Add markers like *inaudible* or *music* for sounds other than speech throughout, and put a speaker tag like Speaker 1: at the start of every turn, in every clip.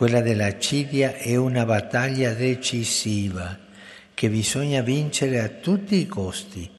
Speaker 1: Quella della Cidia è una battaglia decisiva che bisogna vincere a tutti i costi.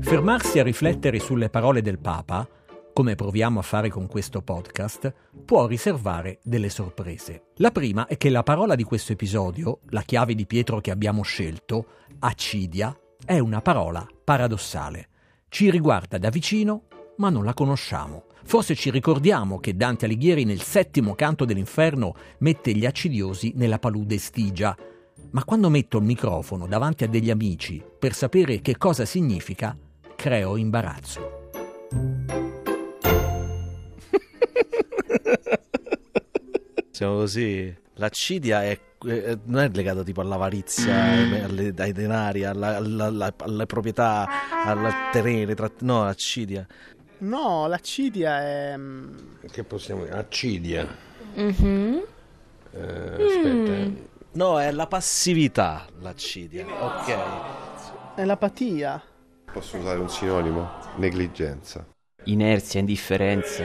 Speaker 2: Fermarsi a riflettere sulle parole del Papa, come proviamo a fare con questo podcast, può riservare delle sorprese. La prima è che la parola di questo episodio, la chiave di Pietro che abbiamo scelto, accidia, è una parola paradossale. Ci riguarda da vicino, ma non la conosciamo. Forse ci ricordiamo che Dante Alighieri nel settimo canto dell'inferno mette gli accidiosi nella palude stigia, ma quando metto il microfono davanti a degli amici per sapere che cosa significa, creo imbarazzo. *laughs*
Speaker 3: Siamo così. L'accidia è, eh, non è legata tipo all'avarizia, alle, ai denari, alla, alla, alla, alle proprietà, al tra... no, l'accidia.
Speaker 4: No, l'accidia è...
Speaker 5: Che possiamo dire? Accidia.
Speaker 6: Mm-hmm.
Speaker 5: Eh, aspetta. eh.
Speaker 3: No, è la passività, l'accidia. Ok.
Speaker 4: è l'apatia.
Speaker 5: Posso usare un sinonimo? Negligenza.
Speaker 6: Inerzia, indifferenza.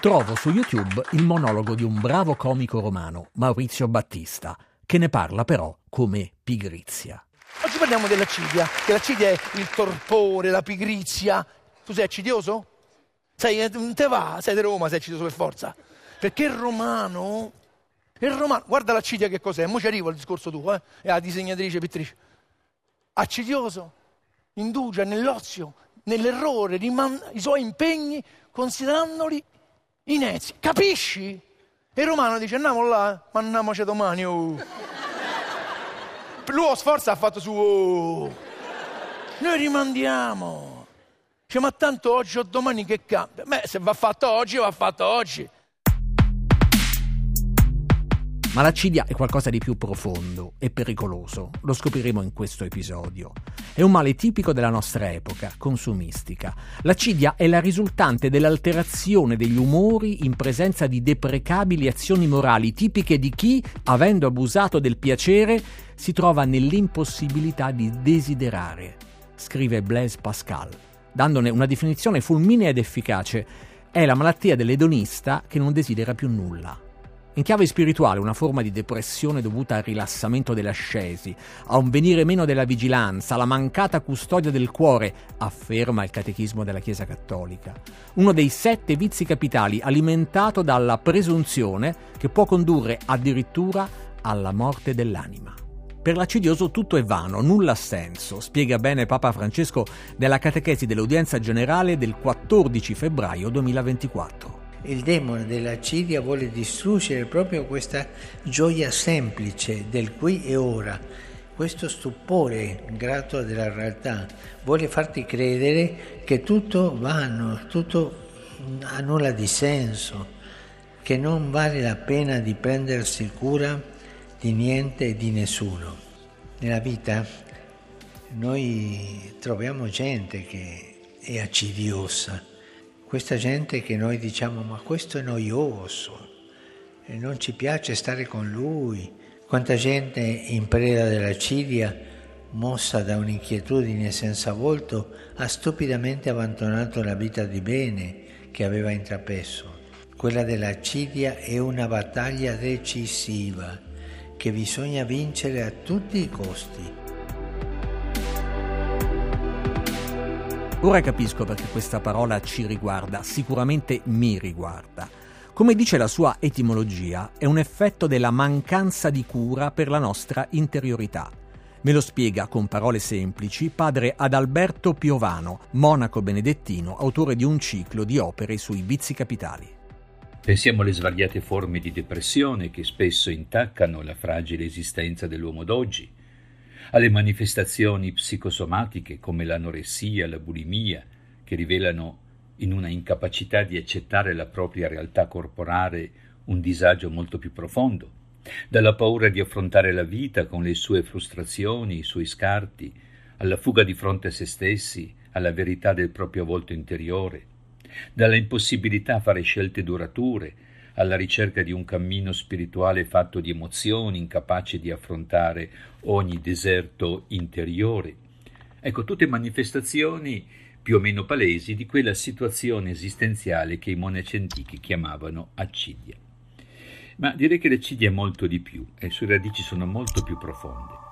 Speaker 2: Trovo su YouTube il monologo di un bravo comico romano, Maurizio Battista, che ne parla però come pigrizia.
Speaker 7: Oggi parliamo dell'accidia, che l'accidia è il torpore, la pigrizia. Tu sei accidioso? Sei, eh, non te va, sei di Roma, sei accidioso per forza. Perché il romano, il romano, guarda l'accidia che cos'è, mo ci arrivo al discorso tuo, eh? è la disegnatrice, pittrice. Accidioso, indugia nell'ozio, nell'errore, rimanda i suoi impegni considerandoli inezi. Capisci? E il romano dice andiamo là, ma andiamoci domani. Oh. Lui sforza ha fatto su. oh. Noi rimandiamo. Dice, ma tanto oggi o domani che cambia? Beh, se va fatto oggi, va fatto oggi.
Speaker 2: Ma l'accidia è qualcosa di più profondo e pericoloso, lo scopriremo in questo episodio. È un male tipico della nostra epoca, consumistica. L'accidia è la risultante dell'alterazione degli umori in presenza di deprecabili azioni morali tipiche di chi, avendo abusato del piacere, si trova nell'impossibilità di desiderare, scrive Blaise Pascal, dandone una definizione fulminea ed efficace. È la malattia dell'edonista che non desidera più nulla. In chiave spirituale, una forma di depressione dovuta al rilassamento delle ascesi, a un venire meno della vigilanza, alla mancata custodia del cuore, afferma il Catechismo della Chiesa Cattolica. Uno dei sette vizi capitali alimentato dalla presunzione che può condurre addirittura alla morte dell'anima. Per l'accidioso tutto è vano, nulla ha senso, spiega bene Papa Francesco nella catechesi dell'udienza generale del 14 febbraio 2024.
Speaker 1: Il demone dell'accidia vuole distruggere proprio questa gioia semplice del qui e ora, questo stupore grato della realtà. Vuole farti credere che tutto vano, tutto ha nulla di senso, che non vale la pena di prendersi cura di niente e di nessuno. Nella vita noi troviamo gente che è accidiosa questa gente che noi diciamo ma questo è noioso non ci piace stare con lui. Quanta gente in preda della cidia, mossa da un'inquietudine senza volto, ha stupidamente abbandonato la vita di bene che aveva intrapreso. Quella della cidia è una battaglia decisiva che bisogna vincere a tutti i costi.
Speaker 2: Ora capisco perché questa parola ci riguarda, sicuramente mi riguarda. Come dice la sua etimologia, è un effetto della mancanza di cura per la nostra interiorità. Me lo spiega con parole semplici padre Adalberto Piovano, monaco benedettino, autore di un ciclo di opere sui vizi capitali.
Speaker 8: Pensiamo alle svariate forme di depressione che spesso intaccano la fragile esistenza dell'uomo d'oggi, alle manifestazioni psicosomatiche come l'anoressia, la bulimia, che rivelano in una incapacità di accettare la propria realtà corporale un disagio molto più profondo, dalla paura di affrontare la vita con le sue frustrazioni, i suoi scarti, alla fuga di fronte a se stessi, alla verità del proprio volto interiore, dalla impossibilità a fare scelte durature, alla ricerca di un cammino spirituale fatto di emozioni, incapace di affrontare ogni deserto interiore. Ecco, tutte manifestazioni più o meno palesi di quella situazione esistenziale che i monaci antichi chiamavano accidia. Ma direi che l'accidia è molto di più e le sue radici sono molto più profonde.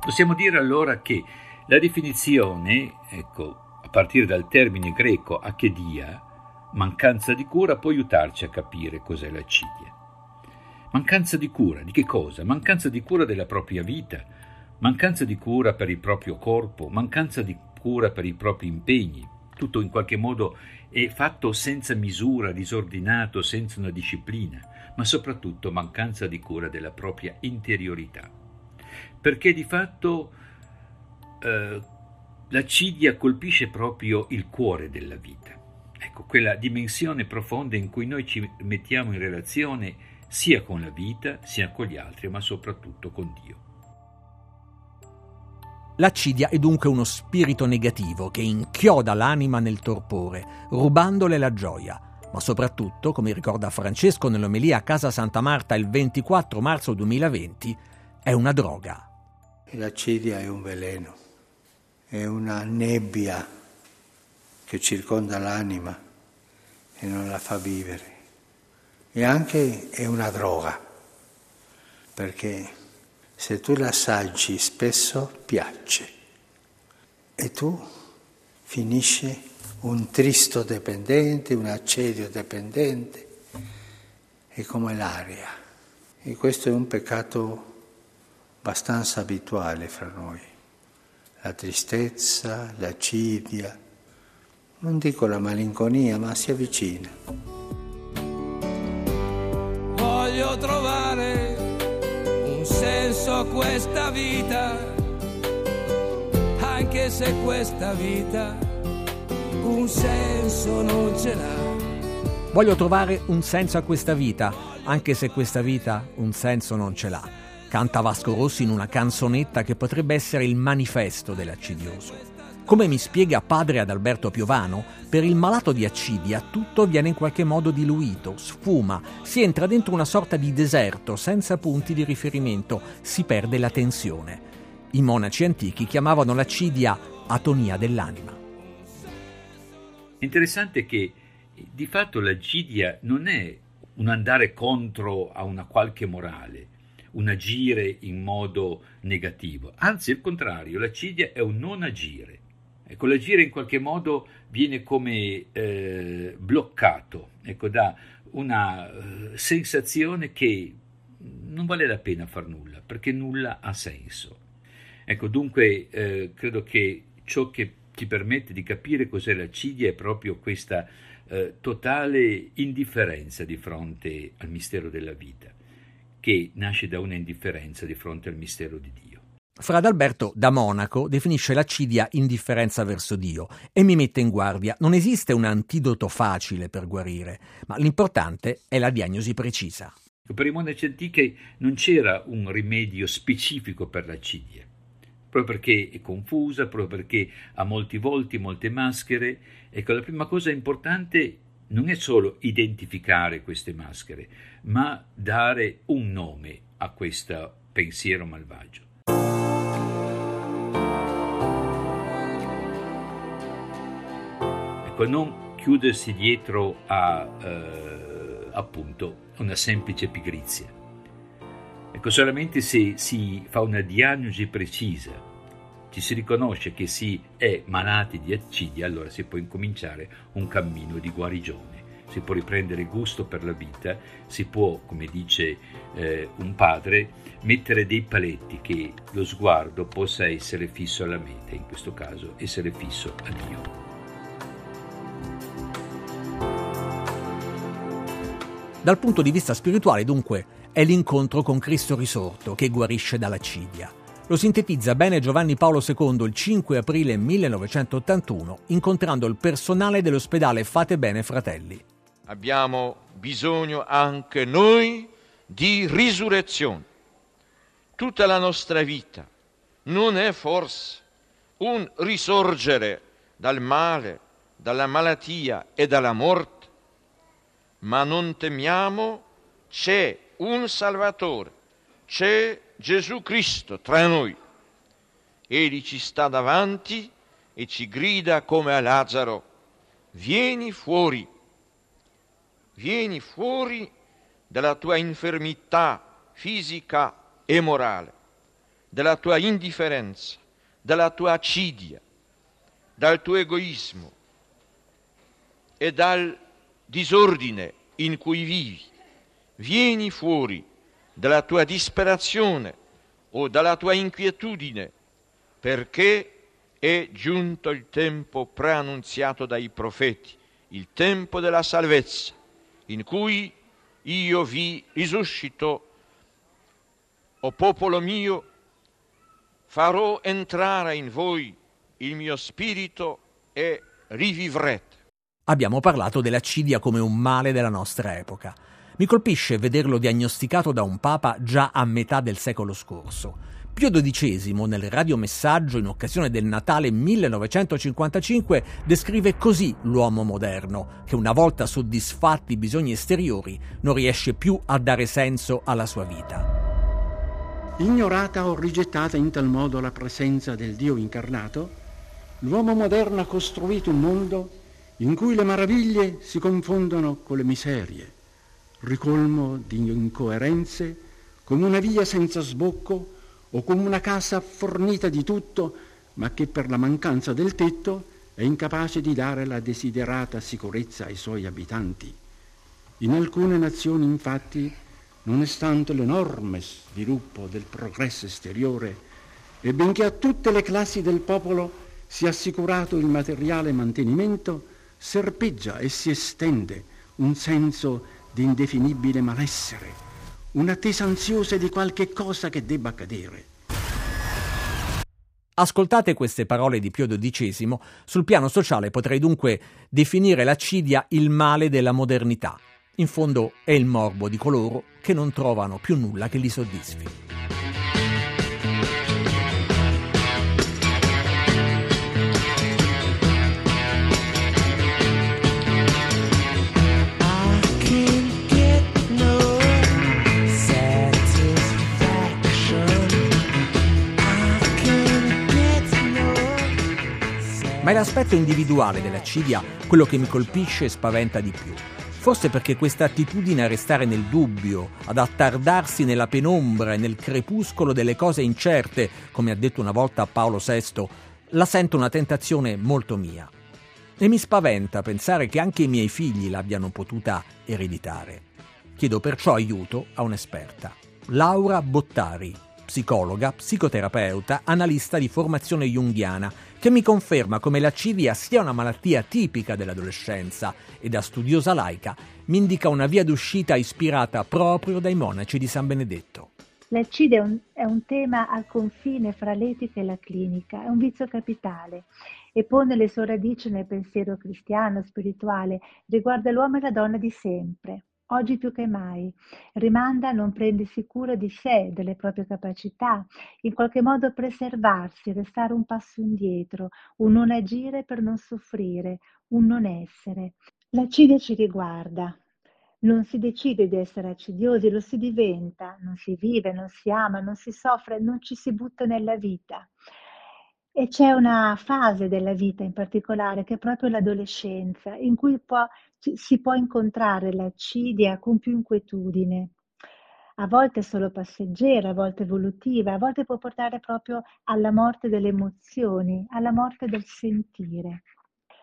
Speaker 8: Possiamo dire allora che la definizione, ecco, a partire dal termine greco achedia, mancanza di cura, può aiutarci a capire cos'è l'accidia. Mancanza di cura, di che cosa? Mancanza di cura della propria vita, mancanza di cura per il proprio corpo, mancanza di cura per i propri impegni, tutto in qualche modo è fatto senza misura, disordinato, senza una disciplina, ma soprattutto mancanza di cura della propria interiorità. Perché di fatto eh, l'accidia colpisce proprio il cuore della vita. Ecco, quella dimensione profonda in cui noi ci mettiamo in relazione sia con la vita, sia con gli altri, ma soprattutto con Dio.
Speaker 2: L'accidia è dunque uno spirito negativo che inchioda l'anima nel torpore, rubandole la gioia. Ma soprattutto, come ricorda Francesco nell'omelia a Casa Santa Marta il 24 marzo 2020, è una droga.
Speaker 1: L'accidia è un veleno, è una nebbia che circonda l'anima e non la fa vivere. E anche è una droga, perché se tu l'assaggi spesso piace e tu finisci un tristo dipendente, un accedio dipendente, è come l'aria. E questo è un peccato abbastanza abituale fra noi. La tristezza, l'accidia, non dico la malinconia, ma si avvicina.
Speaker 9: Voglio trovare un senso a questa vita, anche se questa vita un senso non ce l'ha.
Speaker 2: Voglio trovare un senso a questa vita, anche se questa vita un senso non ce l'ha. Canta Vasco Rossi in una canzonetta che potrebbe essere il manifesto dell'accidioso. Come mi spiega padre Adalberto Piovano, per il malato di accidia tutto viene in qualche modo diluito, sfuma, si entra dentro una sorta di deserto senza punti di riferimento, si perde la tensione. I monaci antichi chiamavano l'accidia atonia dell'anima.
Speaker 8: Interessante che di fatto l'accidia non è un andare contro a una qualche morale, un agire in modo negativo, anzi il contrario, l'accidia è un non agire. Ecco, l'agire in qualche modo viene come eh, bloccato, ecco, da una uh, sensazione che non vale la pena far nulla, perché nulla ha senso. Ecco, dunque eh, credo che ciò che ci permette di capire cos'è l'accidia è proprio questa eh, totale indifferenza di fronte al mistero della vita, che nasce da una indifferenza di fronte al mistero di Dio.
Speaker 2: Fra Adalberto da Monaco definisce l'accidia indifferenza verso Dio e mi mette in guardia. Non esiste un antidoto facile per guarire, ma l'importante è la diagnosi precisa.
Speaker 8: Per i monaci antichi non c'era un rimedio specifico per l'accidia, proprio perché è confusa, proprio perché ha molti volti, molte maschere. Ecco, la prima cosa importante non è solo identificare queste maschere, ma dare un nome a questo pensiero malvagio. Ecco, non chiudersi dietro a eh, appunto una semplice pigrizia. Ecco, solamente se si fa una diagnosi precisa, ci si riconosce che si è malati di accidia, allora si può incominciare un cammino di guarigione. Si può riprendere gusto per la vita, si può, come dice eh, un padre, mettere dei paletti che lo sguardo possa essere fisso alla meta, in questo caso essere fisso a Dio.
Speaker 2: Dal punto di vista spirituale, dunque, è l'incontro con Cristo risorto che guarisce dall'accidia. Lo sintetizza bene Giovanni Paolo II il 5 aprile 1981, incontrando il personale dell'ospedale Fate Bene Fratelli.
Speaker 10: Abbiamo bisogno anche noi di risurrezione. Tutta la nostra vita non è forse un risorgere dal male, dalla malattia e dalla morte, ma non temiamo, c'è un Salvatore, c'è Gesù Cristo tra noi. Egli ci sta davanti e ci grida come a Lazzaro, vieni fuori, vieni fuori dalla tua infermità fisica e morale, dalla tua indifferenza, dalla tua acidia, dal tuo egoismo e dal disordine in cui vivi. Vieni fuori dalla tua disperazione o dalla tua inquietudine, perché è giunto il tempo preannunziato dai profeti, il tempo della salvezza, in cui io vi risuscito, o popolo mio, farò entrare in voi il mio spirito e rivivrete.
Speaker 2: Abbiamo parlato dell'accidia come un male della nostra epoca. Mi colpisce vederlo diagnosticato da un papa già a metà del secolo scorso. Pio XII, nel radiomessaggio in occasione del Natale 1955, descrive così l'uomo moderno, che una volta soddisfatti i bisogni esteriori non riesce più a dare senso alla sua vita.
Speaker 11: Ignorata o rigettata in tal modo la presenza del Dio incarnato, l'uomo moderno ha costruito un mondo in cui le meraviglie si confondono con le miserie, ricolmo di incoerenze, come una via senza sbocco o come una casa fornita di tutto, ma che per la mancanza del tetto è incapace di dare la desiderata sicurezza ai suoi abitanti. In alcune nazioni, infatti, nonostante l'enorme sviluppo del progresso esteriore e benché a tutte le classi del popolo sia assicurato il materiale mantenimento, serpeggia e si estende un senso di indefinibile malessere un'attesa ansiosa di qualche cosa che debba accadere.
Speaker 2: Ascoltate queste parole di Pio XII, sul piano sociale potrei dunque definire l'accidia il male della modernità. In fondo è il morbo di coloro che non trovano più nulla che li soddisfi. Ma è l'aspetto individuale della cidia quello che mi colpisce e spaventa di più. Forse perché questa attitudine a restare nel dubbio, ad attardarsi nella penombra e nel crepuscolo delle cose incerte, come ha detto una volta Paolo VI, la sento una tentazione molto mia. E mi spaventa pensare che anche i miei figli l'abbiano potuta ereditare. Chiedo perciò aiuto a un'esperta, Laura Bottari, psicologa, psicoterapeuta, analista di formazione junghiana, che mi conferma come la cilia sia una malattia tipica dell'adolescenza e da studiosa laica mi indica una via d'uscita ispirata proprio dai monaci di San Benedetto.
Speaker 12: L'accidia è un, è un tema al confine fra l'etica e la clinica, è un vizio capitale e pone le sue radici nel pensiero cristiano, spirituale, riguarda l'uomo e la donna di sempre oggi più che mai. Rimanda a non prendersi cura di sé, delle proprie capacità, in qualche modo preservarsi, restare un passo indietro, un non agire per non soffrire, un non essere. L'accidia ci riguarda. Non si decide di essere accidiosi, lo si diventa, non si vive, non si ama, non si soffre, non ci si butta nella vita. E c'è una fase della vita in particolare che è proprio l'adolescenza, in cui può, si può incontrare l'accidia con più inquietudine. A volte solo passeggera, a volte evolutiva, a volte può portare proprio alla morte delle emozioni, alla morte del sentire.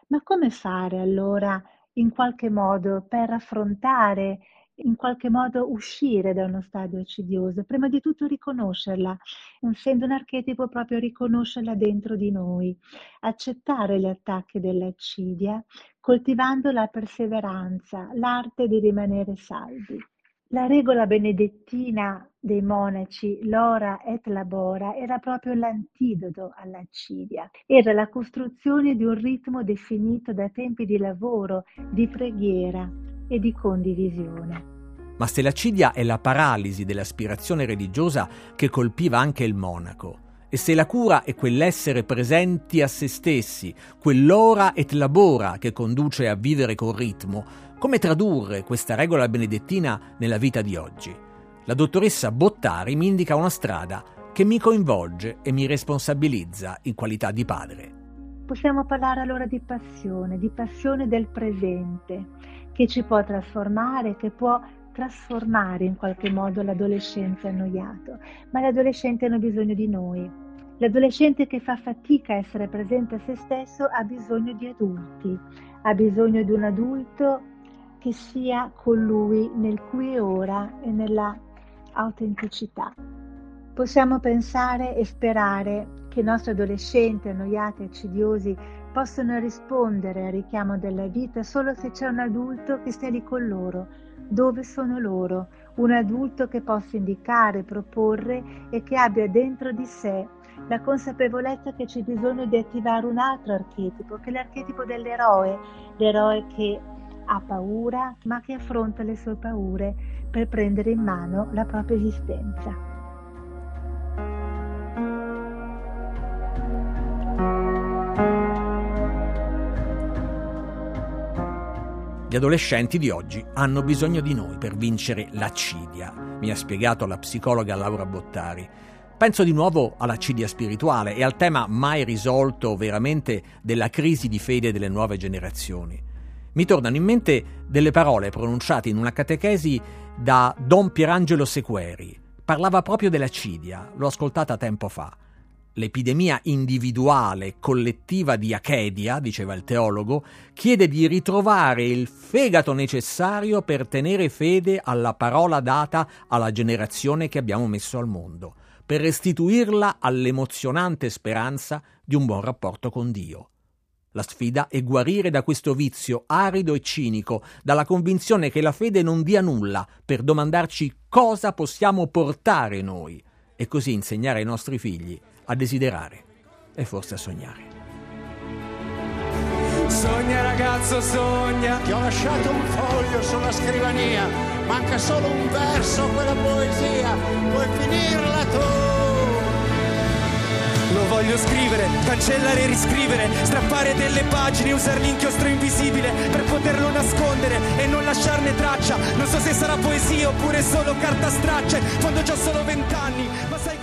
Speaker 12: Ma come fare allora in qualche modo per affrontare in qualche modo uscire da uno stadio accidioso, prima di tutto riconoscerla, essendo un archetipo proprio riconoscerla dentro di noi, accettare gli attacchi dell'accidia, coltivando la perseveranza, l'arte di rimanere saldi. La regola benedettina dei monaci, l'ora et labora, era proprio l'antidoto all'accidia. Era la costruzione di un ritmo definito da tempi di lavoro, di preghiera e di condivisione.
Speaker 2: Ma se l'accidia è la paralisi dell'aspirazione religiosa che colpiva anche il monaco, e se la cura è quell'essere presenti a se stessi, quell'ora et labora che conduce a vivere col ritmo, come tradurre questa regola benedettina nella vita di oggi? La dottoressa Bottari mi indica una strada che mi coinvolge e mi responsabilizza in qualità di padre.
Speaker 12: Possiamo parlare allora di passione, di passione del presente, che ci può trasformare, che può trasformare in qualche modo l'adolescente annoiato, ma gli adolescenti hanno bisogno di noi. L'adolescente che fa fatica a essere presente a se stesso ha bisogno di adulti, ha bisogno di un adulto che sia con lui nel qui e ora e nella autenticità. Possiamo pensare e sperare che i nostri adolescenti annoiati e accidiosi possano rispondere al richiamo della vita solo se c'è un adulto che stia lì con loro, dove sono loro, un adulto che possa indicare, proporre e che abbia dentro di sé la consapevolezza che c'è bisogno di attivare un altro archetipo, che è l'archetipo dell'eroe, l'eroe che ha paura ma che affronta le sue paure per prendere in mano la propria esistenza.
Speaker 2: Gli adolescenti di oggi hanno bisogno di noi per vincere l'accidia, mi ha spiegato la psicologa Laura Bottari. Penso di nuovo all'accidia spirituale e al tema mai risolto veramente della crisi di fede delle nuove generazioni. Mi tornano in mente delle parole pronunciate in una catechesi da Don Pierangelo Sequeri. Parlava proprio dell'accidia, l'ho ascoltata tempo fa. L'epidemia individuale collettiva di achedia, diceva il teologo, chiede di ritrovare il fegato necessario per tenere fede alla parola data alla generazione che abbiamo messo al mondo, per restituirla all'emozionante speranza di un buon rapporto con Dio. La sfida è guarire da questo vizio arido e cinico, dalla convinzione che la fede non dia nulla, per domandarci cosa possiamo portare noi e così insegnare ai nostri figli a desiderare e forse a sognare.
Speaker 9: Sogna ragazzo, sogna.
Speaker 13: Ti ho lasciato un foglio sulla scrivania, manca solo un verso, quella poesia, puoi finirla tu.
Speaker 9: Lo voglio scrivere, cancellare e riscrivere, strappare delle pagine, usare l'inchiostro invisibile per poterlo nascondere e non lasciarne traccia. Non so se sarà poesia oppure solo carta straccia. Quando ho solo vent'anni, ma sai che